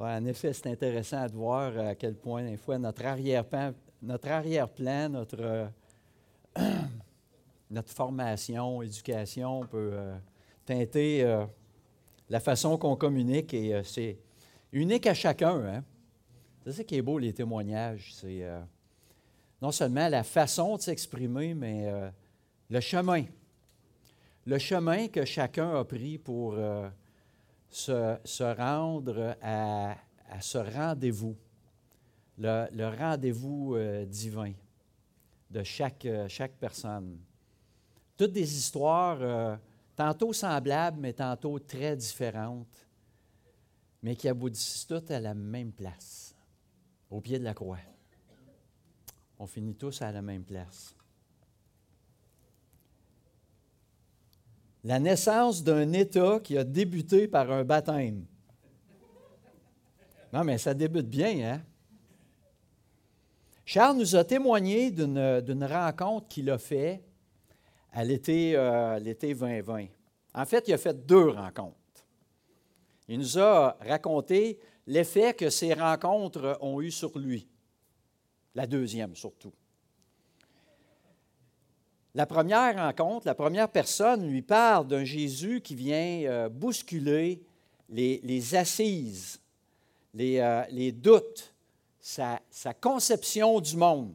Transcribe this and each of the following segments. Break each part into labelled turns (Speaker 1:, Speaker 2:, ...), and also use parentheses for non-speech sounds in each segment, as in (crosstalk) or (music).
Speaker 1: En effet, c'est intéressant de voir à quel point, des fois, notre arrière-plan, notre, arrière-plan, notre, euh, (clears throat) formation, éducation peut euh, teinter euh, la façon qu'on communique et c'est unique à chacun. Hein? C'est ça qui est beau, les témoignages. C'est non seulement la façon de s'exprimer, mais le chemin. Le chemin que chacun a pris pour se, rendre à, ce rendez-vous, le, rendez-vous euh, divin de chaque, euh, chaque personne. Toutes des histoires euh, tantôt semblables, mais tantôt très différentes, mais qui aboutissent toutes à la même place, au pied de la croix. On finit tous à la même place. La naissance d'un État qui a débuté par un baptême. Non, mais ça débute bien, hein? Charles nous a témoigné d'une rencontre qu'il a faite à l'été 2020. Euh, en fait, il a fait deux rencontres. Il nous a raconté l'effet que ces rencontres ont eu sur lui. La deuxième, surtout. La première rencontre, la première personne lui parle d'un Jésus qui vient euh, bousculer les, assises, euh, les, doutes, sa, conception du monde.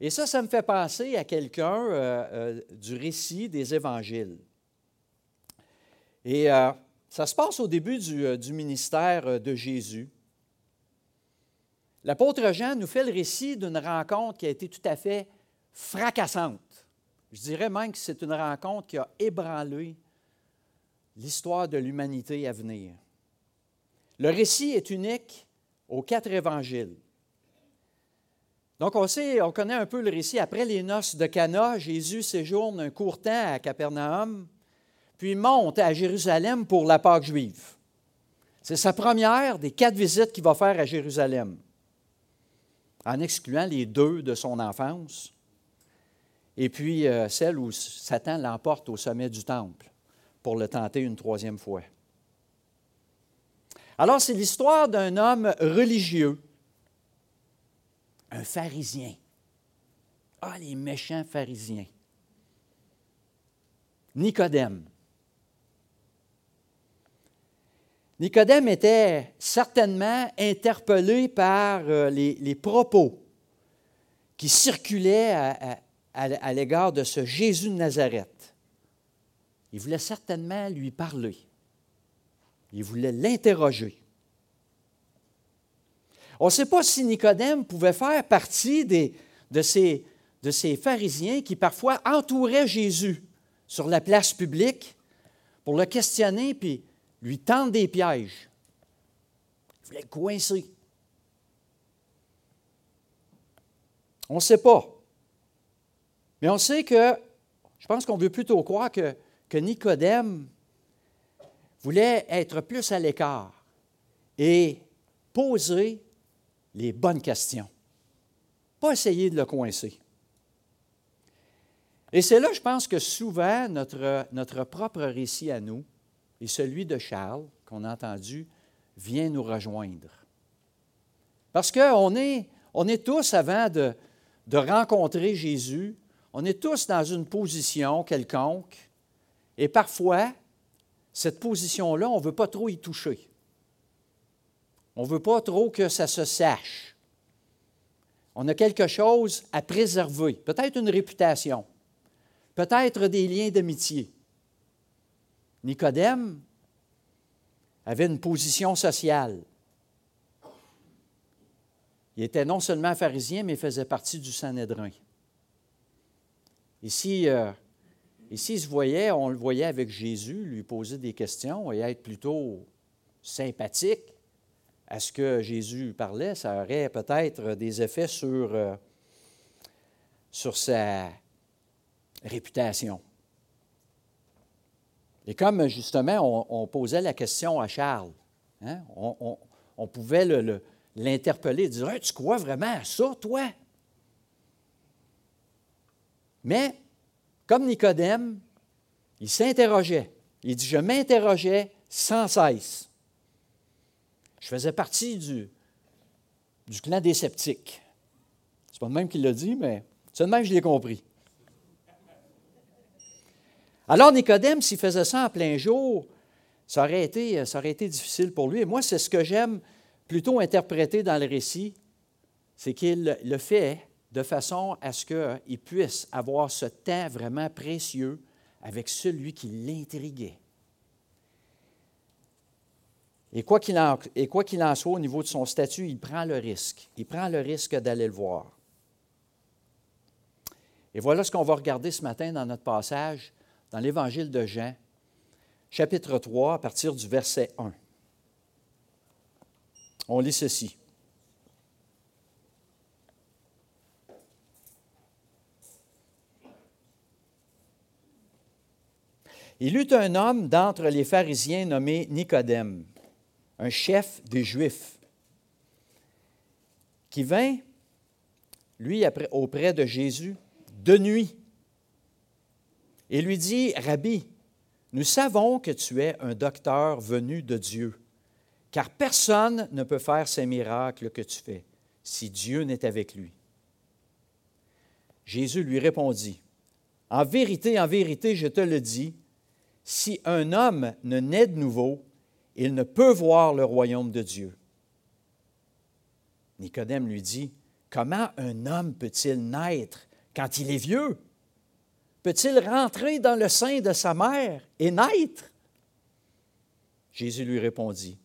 Speaker 1: Et ça, ça me fait penser à quelqu'un euh, du récit des évangiles. Et ça se passe au début du ministère de Jésus. L'apôtre Jean nous fait le récit d'une rencontre qui a été tout à fait fracassante. Je dirais même que c'est une rencontre qui a ébranlé l'histoire de l'humanité à venir. Le récit est unique aux quatre évangiles. Donc, on sait, on connaît un peu le récit. Après les noces de Cana, Jésus séjourne un court temps à Capernaum, puis monte à Jérusalem pour la Pâque juive. C'est sa première des quatre visites qu'il va faire à Jérusalem, en excluant les deux de son enfance et puis euh, celle où Satan l'emporte au sommet du temple pour le tenter une troisième fois. Alors, c'est l'histoire d'un homme religieux, un pharisien. Ah, les méchants pharisiens. Nicodème. Nicodème était certainement interpellé par euh, les, propos qui circulaient à, à l'égard de ce Jésus de Nazareth. Il voulait certainement lui parler. Il voulait l'interroger. On ne sait pas si Nicodème pouvait faire partie des, de, ces, de ces pharisiens qui parfois entouraient Jésus sur la place publique pour le questionner puis lui tendre des pièges. Il voulait le coincer. On ne sait pas. Mais on sait que, je pense qu'on veut plutôt croire que, que Nicodème voulait être plus à l'écart et poser les bonnes questions, pas essayer de le coincer. Et c'est là, je pense que souvent, notre, notre propre récit à nous et celui de Charles, qu'on a entendu, vient nous rejoindre. Parce qu'on est, on est tous, avant de, de rencontrer Jésus, on est tous dans une position quelconque et parfois, cette position-là, on ne veut pas trop y toucher. On ne veut pas trop que ça se sache. On a quelque chose à préserver, peut-être une réputation, peut-être des liens d'amitié. Nicodème avait une position sociale. Il était non seulement pharisien, mais faisait partie du Sanhédrin. Ici, euh, ici, se voyait, on le voyait avec Jésus, lui poser des questions et être plutôt sympathique à ce que Jésus parlait. Ça aurait peut-être des effets sur, euh, sur sa réputation. Et comme justement on, posait la question à Charles, hein, on, pouvait l'interpeller, dire Tu crois vraiment à ça, toi mais, comme Nicodème, il s'interrogeait. Il dit, je m'interrogeais sans cesse. Je faisais partie du, clan des sceptiques. C'est pas le même qui l'a dit, mais c'est le même que je l'ai compris. Alors, Nicodème, s'il faisait ça en plein jour, ça aurait été, ça aurait été difficile pour lui. Et moi, c'est ce que j'aime plutôt interpréter dans le récit, c'est qu'il le fait de façon à ce qu'il puisse avoir ce temps vraiment précieux avec celui qui l'intriguait. Et quoi qu'il en, soit au niveau de son statut, il prend le risque. Il prend le risque d'aller le voir. Et voilà ce qu'on va regarder ce matin dans notre passage dans l'Évangile de Jean, chapitre 3, à partir du verset 1. On lit ceci. Il eut un homme d'entre les pharisiens nommé Nicodème, un chef des Juifs, qui vint, lui, auprès de Jésus de nuit et lui dit, Rabbi, nous savons que tu es un docteur venu de Dieu, car personne ne peut faire ces miracles que tu fais si Dieu n'est avec lui. Jésus lui répondit, En vérité, en vérité, je te le dis, si un homme ne naît de nouveau, il ne peut voir le royaume de Dieu. Nicodème lui dit, Comment un homme peut-il naître quand il est vieux? Peut-il rentrer dans le sein de sa mère et naître? Jésus lui répondit,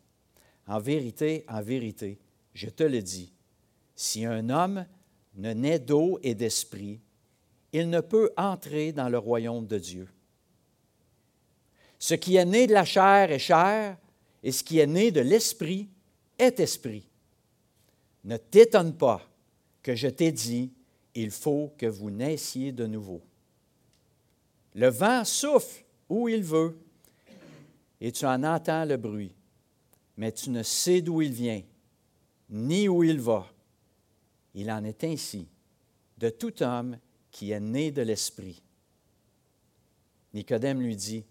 Speaker 1: En vérité, en vérité, je te le dis, si un homme ne naît d'eau et d'esprit, il ne peut entrer dans le royaume de Dieu. Ce qui est né de la chair est chair, et ce qui est né de l'esprit est esprit. Ne t'étonne pas que je t'ai dit, il faut que vous naissiez de nouveau. Le vent souffle où il veut et tu en entends le bruit, mais tu ne sais d'où il vient, ni où il va. Il en est ainsi de tout homme qui est né de l'Esprit. Nicodème lui dit,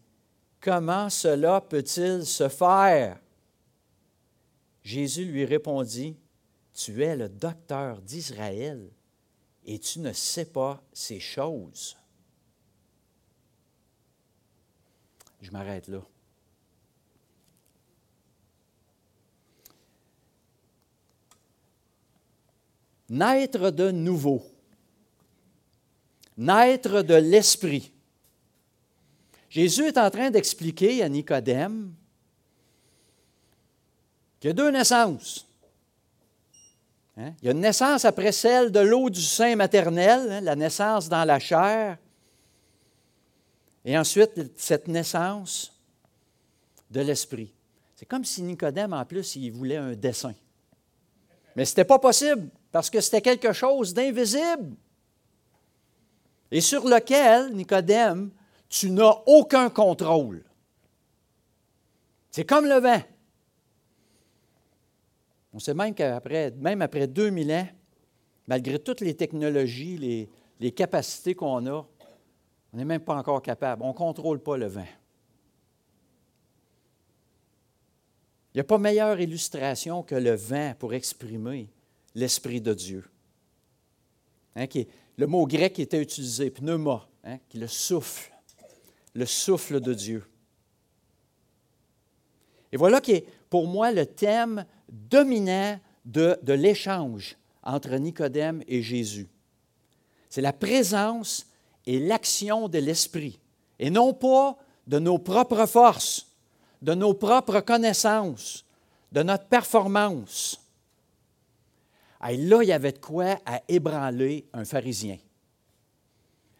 Speaker 1: Comment cela peut-il se faire? Jésus lui répondit, Tu es le docteur d'Israël et tu ne sais pas ces choses. Je m'arrête là. Naître de nouveau. Naître de l'esprit. Jésus est en train d'expliquer à Nicodème qu'il y a deux naissances. Hein? Il y a une naissance après celle de l'eau du sein maternel, hein, la naissance dans la chair, et ensuite, cette naissance de l'Esprit. C'est comme si Nicodème, en plus, il voulait un dessin. Mais ce n'était pas possible parce que c'était quelque chose d'invisible et sur lequel, Nicodème, tu n'as aucun contrôle. C'est comme le vent. On sait même qu'après, même après 2000 ans, malgré toutes les technologies, les, capacités qu'on a, on n'est même pas encore capable. On ne contrôle pas le vent. Il n'y a pas meilleure illustration que le vent pour exprimer l'Esprit de Dieu. Hein, le mot grec qui était utilisé, pneuma, hein, qui le souffle, le souffle de Dieu. Et voilà qui est pour moi le thème dominant de, de l'échange entre Nicodème et Jésus. C'est la présence et l'action de l'Esprit, et non pas de nos propres forces, de nos propres connaissances, de notre performance. Et là, il y avait de quoi à ébranler un pharisien.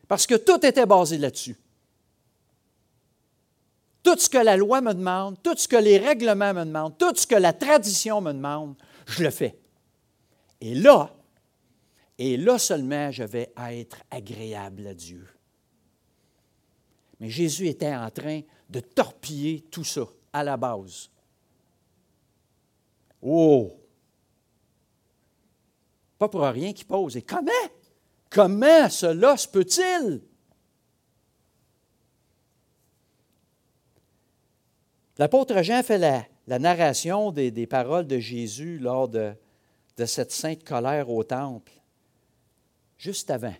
Speaker 1: Parce que tout était basé là-dessus. Tout ce que la loi me demande, tout ce que les règlements me demandent, tout ce que la tradition me demande, je le fais. Et là, et là seulement, je vais être agréable à Dieu. Mais Jésus était en train de torpiller tout ça à la base. Oh! Pas pour rien qu'il pose. Et comment? Comment cela se peut-il? L'apôtre Jean fait la narration des, paroles de Jésus lors de, cette sainte colère au temple, juste avant,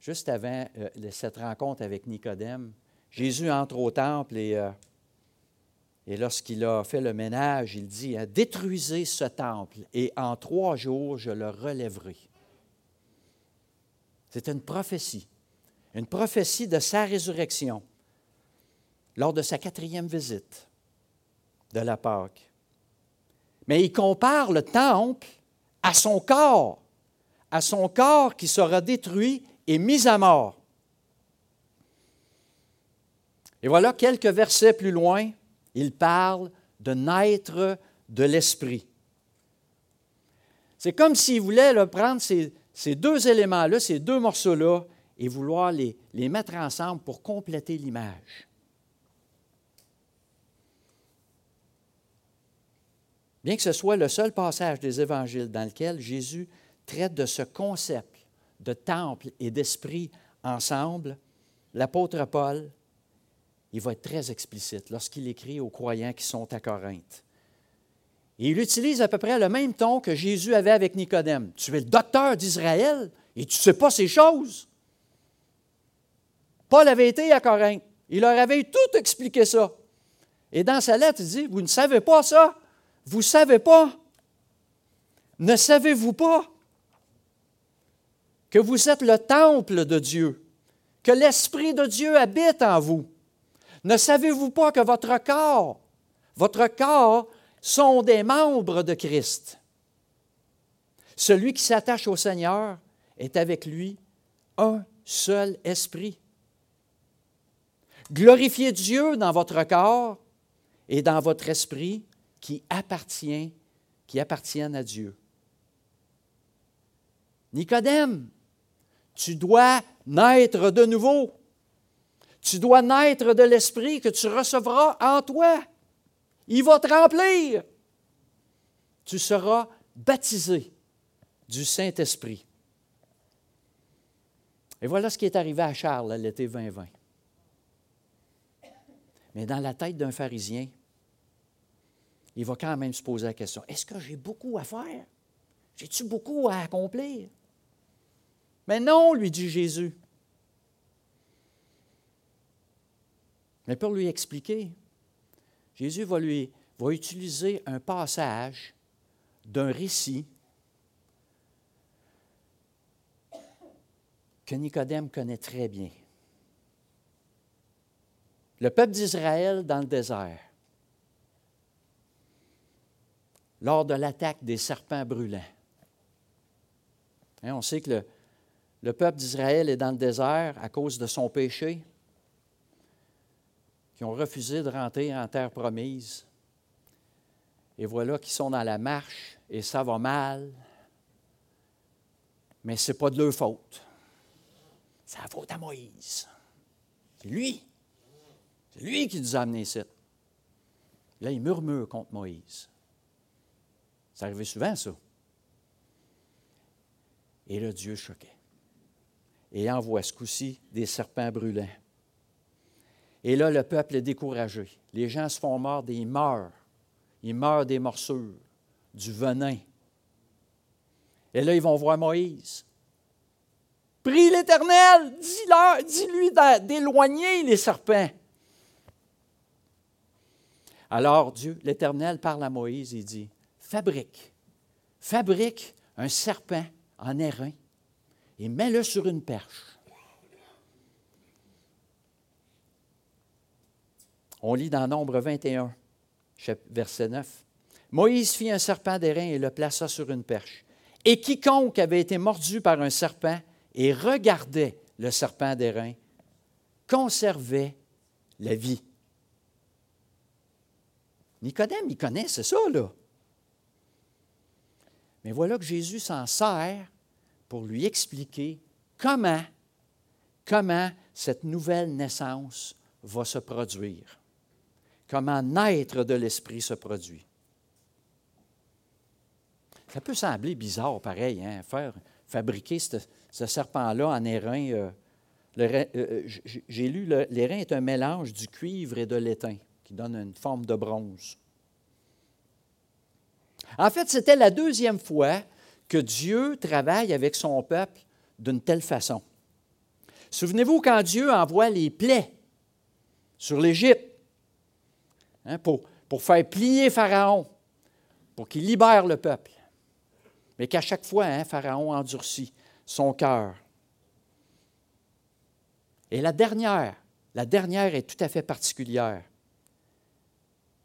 Speaker 1: juste avant euh, cette rencontre avec Nicodème, Jésus entre au temple et, euh, lorsqu'il a fait le ménage, il dit, détruisez ce temple et en trois jours je le relèverai. C'est une prophétie, une prophétie de sa résurrection lors de sa quatrième visite de la Pâque. Mais il compare le temple à son corps, à son corps qui sera détruit et mis à mort. Et voilà quelques versets plus loin, il parle de naître de l'esprit. C'est comme s'il voulait prendre ces, deux éléments-là, ces deux morceaux-là, et vouloir les, les mettre ensemble pour compléter l'image. Bien que ce soit le seul passage des évangiles dans lequel Jésus traite de ce concept de temple et d'esprit ensemble, l'apôtre Paul, il va être très explicite lorsqu'il écrit aux croyants qui sont à Corinthe. Et il utilise à peu près le même ton que Jésus avait avec Nicodème. Tu es le docteur d'Israël et tu ne sais pas ces choses. Paul avait été à Corinthe. Il leur avait tout expliqué ça. Et dans sa lettre, il dit, vous ne savez pas ça? Vous ne savez pas? Ne savez-vous pas que vous êtes le temple de Dieu, que l'Esprit de Dieu habite en vous? Ne savez-vous pas que votre corps, votre corps sont des membres de Christ? Celui qui s'attache au Seigneur est avec lui un seul esprit. Glorifiez Dieu dans votre corps et dans votre esprit qui appartient, qui appartiennent à Dieu. Nicodème, tu dois naître de nouveau. Tu dois naître de l'Esprit que tu recevras en toi. Il va te remplir. Tu seras baptisé du Saint-Esprit. Et voilà ce qui est arrivé à Charles l'été 2020. Mais dans la tête d'un pharisien, il va quand même se poser la question, est-ce que j'ai beaucoup à faire? J'ai-tu beaucoup à accomplir? Mais non, lui dit Jésus. Mais pour lui expliquer, Jésus va, lui, utiliser un passage d'un récit que Nicodème connaît très bien. Le peuple d'Israël dans le désert lors de l'attaque des serpents brûlants. Hein, on sait que le, peuple d'Israël est dans le désert à cause de son péché, qui ont refusé de rentrer en terre promise. Et voilà qu'ils sont dans la marche et ça va mal. Mais ce n'est pas de leur faute. C'est la faute à Moïse. C'est lui. C'est lui qui nous a amenés ici. Là, il murmure contre Moïse. Ça arrivait souvent, ça. Et là, Dieu choquait. Et envoie ce coup-ci des serpents brûlants. Et là, le peuple est découragé. Les gens se font mordre et ils meurent. Ils meurent des morsures, du venin. Et là, ils vont voir Moïse. Prie l'Éternel, dis-leur, dis-lui d'éloigner les serpents. Alors Dieu, l'Éternel, parle à Moïse et dit fabrique, fabrique un serpent en airain et mets-le sur une perche. On lit dans Nombre 21, verset 9. Moïse fit un serpent d'airain et le plaça sur une perche. Et quiconque avait été mordu par un serpent et regardait le serpent d'airain conservait la vie. Nicodème, il connaît, c'est ça, là. Mais voilà que Jésus s'en sert pour lui expliquer comment, comment cette nouvelle naissance va se produire, comment naître de l'Esprit se produit. Ça peut sembler bizarre, pareil, hein, faire fabriquer ce, serpent-là en airain. Euh, euh, euh, j'ai lu, l'airain est un mélange du cuivre et de l'étain qui donne une forme de bronze. En fait, c'était la deuxième fois que Dieu travaille avec son peuple d'une telle façon. Souvenez-vous quand Dieu envoie les plaies sur l'Égypte hein, pour, pour faire plier Pharaon, pour qu'il libère le peuple. Mais qu'à chaque fois, hein, Pharaon endurcit son cœur. Et la dernière, la dernière est tout à fait particulière,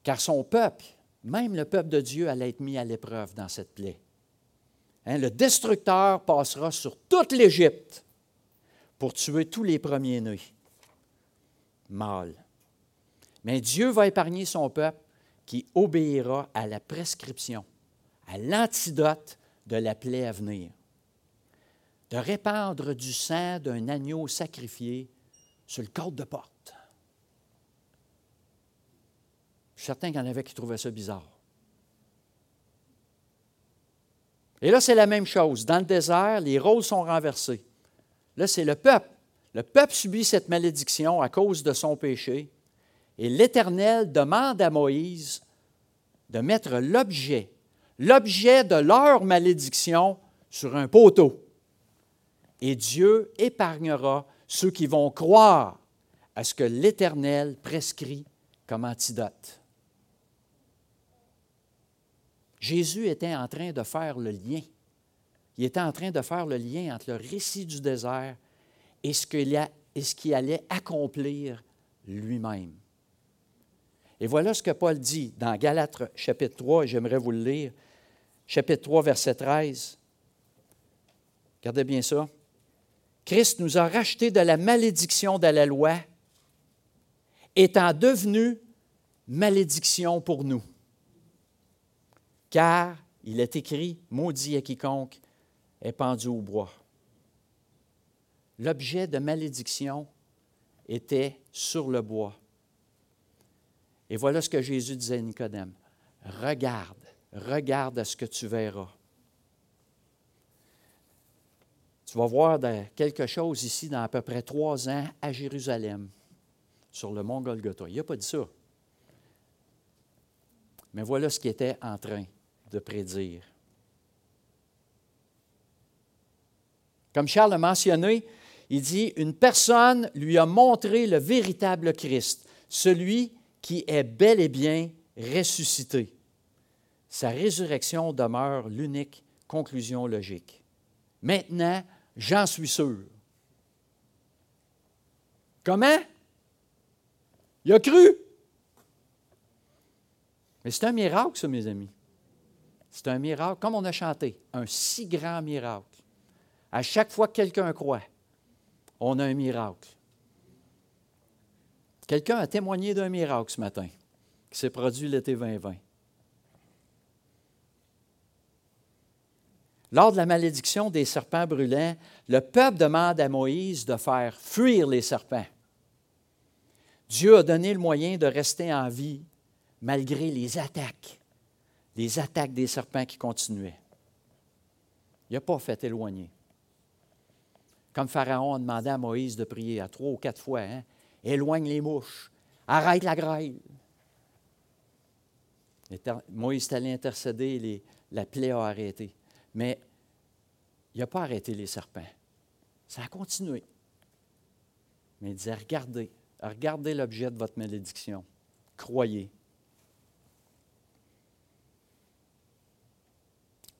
Speaker 1: car son peuple, même le peuple de Dieu, allait être mis à l'épreuve dans cette plaie. Hein, le destructeur passera sur toute l'Égypte pour tuer tous les premiers-nés mâles. Mais Dieu va épargner son peuple qui obéira à la prescription, à l'antidote de la plaie à venir. De répandre du sang d'un agneau sacrifié sur le cadre de porte. Je suis certain qu'il y en avait qui trouvaient ça bizarre. Et là, c'est la même chose. Dans le désert, les rôles sont renversés. Là, c'est le peuple. Le peuple subit cette malédiction à cause de son péché. Et l'Éternel demande à Moïse de mettre l'objet, l'objet de leur malédiction sur un poteau. Et Dieu épargnera ceux qui vont croire à ce que l'Éternel prescrit comme antidote. Jésus était en train de faire le lien. Il était en train de faire le lien entre le récit du désert et ce qu'il allait accomplir lui-même. Et voilà ce que Paul dit dans Galates chapitre 3, et j'aimerais vous le lire. Chapitre 3, verset 13. Regardez bien ça. Christ nous a rachetés de la malédiction de la loi, étant devenu malédiction pour nous. Car il est écrit, maudit à quiconque est pendu au bois. L'objet de malédiction était sur le bois. Et voilà ce que Jésus disait à Nicodème. Regarde, regarde à ce que tu verras. Tu vas voir quelque chose ici dans à peu près trois ans à Jérusalem, sur le mont Golgotha. Il n'a pas dit ça. Mais voilà ce qu'il était en train de prédire. Comme Charles a mentionné, il dit, une personne lui a montré le véritable Christ, celui qui est bel et bien ressuscité. Sa résurrection demeure l'unique conclusion logique. Maintenant, J'en suis sûr. Comment? Il a cru. Mais c'est un miracle, ça, mes amis. C'est un miracle, comme on a chanté, un si grand miracle. À chaque fois que quelqu'un croit, on a un miracle. Quelqu'un a témoigné d'un miracle ce matin qui s'est produit l'été 2020. Lors de la malédiction des serpents brûlants, le peuple demande à Moïse de faire fuir les serpents. Dieu a donné le moyen de rester en vie malgré les attaques, les attaques des serpents qui continuaient. Il n'a pas fait éloigner. Comme Pharaon a demandé à Moïse de prier à trois ou quatre fois, hein, éloigne les mouches, arrête la grêle. Moïse est allé intercéder, la plaie a arrêté. Mais il n'a pas arrêté les serpents. Ça a continué. Mais il disait, regardez, regardez l'objet de votre malédiction. Croyez.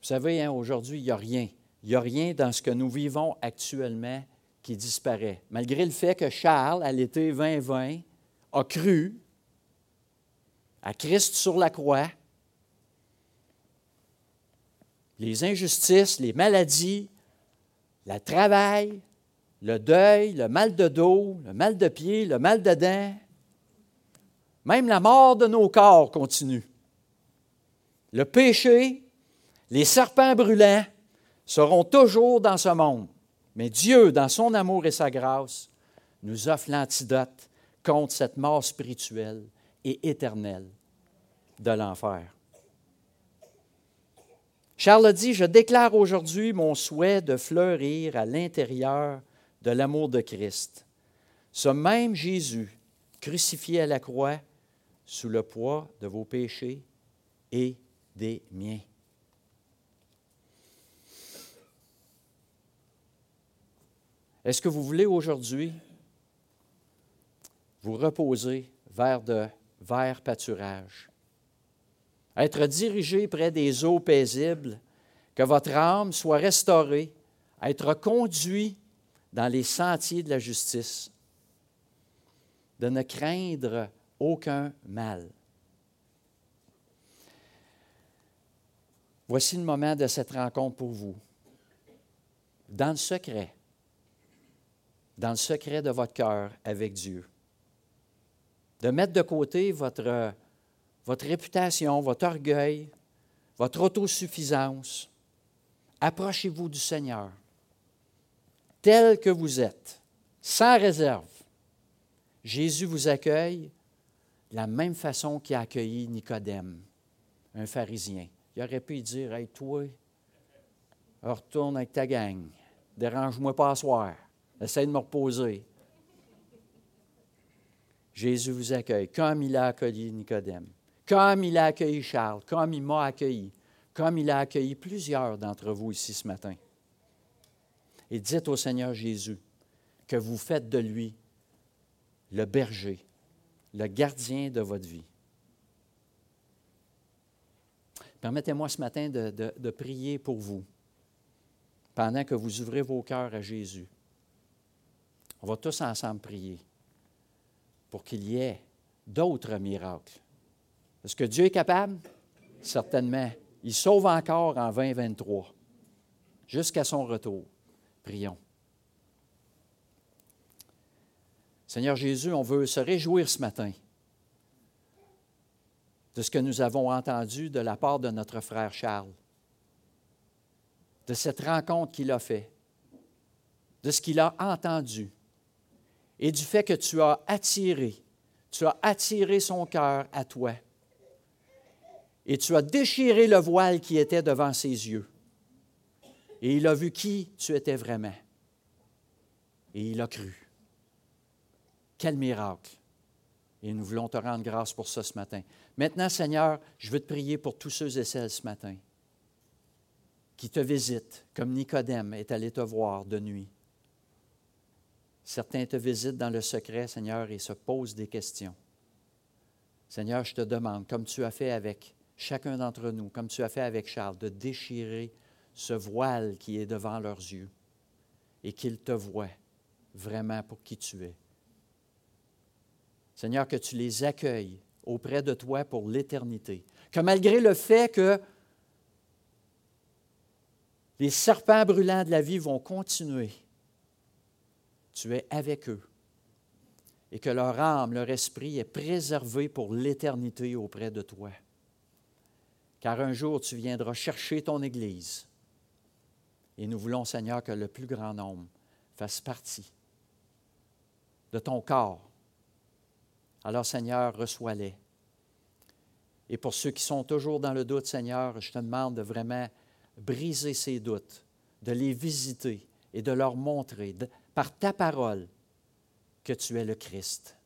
Speaker 1: Vous savez, hein, aujourd'hui, il n'y a rien. Il n'y a rien dans ce que nous vivons actuellement qui disparaît. Malgré le fait que Charles, à l'été 2020, a cru à Christ sur la croix, les injustices, les maladies, le travail, le deuil, le mal de dos, le mal de pied, le mal de dents, même la mort de nos corps continue. Le péché, les serpents brûlants seront toujours dans ce monde. Mais Dieu, dans son amour et sa grâce, nous offre l'antidote contre cette mort spirituelle et éternelle de l'enfer. Charles dit, je déclare aujourd'hui mon souhait de fleurir à l'intérieur de l'amour de Christ. Ce même Jésus, crucifié à la croix, sous le poids de vos péchés et des miens. Est-ce que vous voulez aujourd'hui vous reposer vers de verts pâturages? Être dirigé près des eaux paisibles, que votre âme soit restaurée, être conduit dans les sentiers de la justice, de ne craindre aucun mal. Voici le moment de cette rencontre pour vous. Dans le secret, dans le secret de votre cœur avec Dieu. De mettre de côté votre, réputation, votre orgueil, votre autosuffisance. Approchez-vous du Seigneur, tel que vous êtes, sans réserve. Jésus vous accueille de la même façon qu'il a accueilli Nicodème, un pharisien. Il aurait pu dire Hey, toi, retourne avec ta gang, dérange-moi pas à soir, essaie de me reposer. Jésus vous accueille comme il a accueilli Nicodème, comme il a accueilli Charles, comme il m'a accueilli, comme il a accueilli plusieurs d'entre vous ici ce matin. Et dites au Seigneur Jésus que vous faites de lui le berger, le gardien de votre vie. Permettez-moi ce matin de, prier pour vous pendant que vous ouvrez vos cœurs à Jésus. On va tous ensemble prier pour qu'il y ait d'autres miracles. Est-ce que Dieu est capable? Certainement. Il sauve encore en 2023, jusqu'à son retour. Prions. Seigneur Jésus, on veut se réjouir ce matin de ce que nous avons entendu de la part de notre frère Charles, de cette rencontre qu'il a faite, de ce qu'il a entendu et du fait que tu as attiré, tu as attiré son cœur à toi et tu as déchiré le voile qui était devant ses yeux. Et il a vu qui tu étais vraiment. Et il a cru. Quel miracle. Et nous voulons te rendre grâce pour ça ce matin. Maintenant, Seigneur, je veux te prier pour tous ceux et celles ce matin qui te visitent, comme Nicodème est allé te voir de nuit. Certains te visitent dans le secret, Seigneur, et se posent des questions. Seigneur, je te demande, comme tu as fait avec chacun d'entre nous, comme tu as fait avec Charles, de déchirer ce voile qui est devant leurs yeux et qu'ils te voient vraiment pour qui tu es. Seigneur, que tu les accueilles auprès de toi pour l'éternité. Que malgré le fait que les serpents brûlants de la vie vont continuer, tu es avec eux et que leur âme, leur esprit est préservé pour l'éternité auprès de toi. Car un jour, tu viendras chercher ton Église. Et nous voulons, Seigneur, que le plus grand nombre fasse partie de ton corps alors, Seigneur, reçois-les. Et pour ceux qui sont toujours dans le doute, Seigneur, je te demande de vraiment briser ces doutes, de les visiter et de leur montrer par ta parole que tu es le Christ,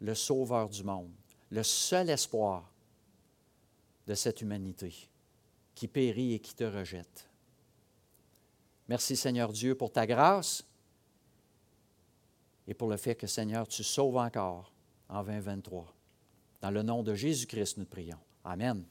Speaker 1: le Sauveur du monde, le seul espoir de cette humanité qui périt et qui te rejette. Merci Seigneur Dieu pour ta grâce et pour le fait que Seigneur, tu sauves encore en 2023. Dans le nom de Jésus-Christ, nous prions. Amen.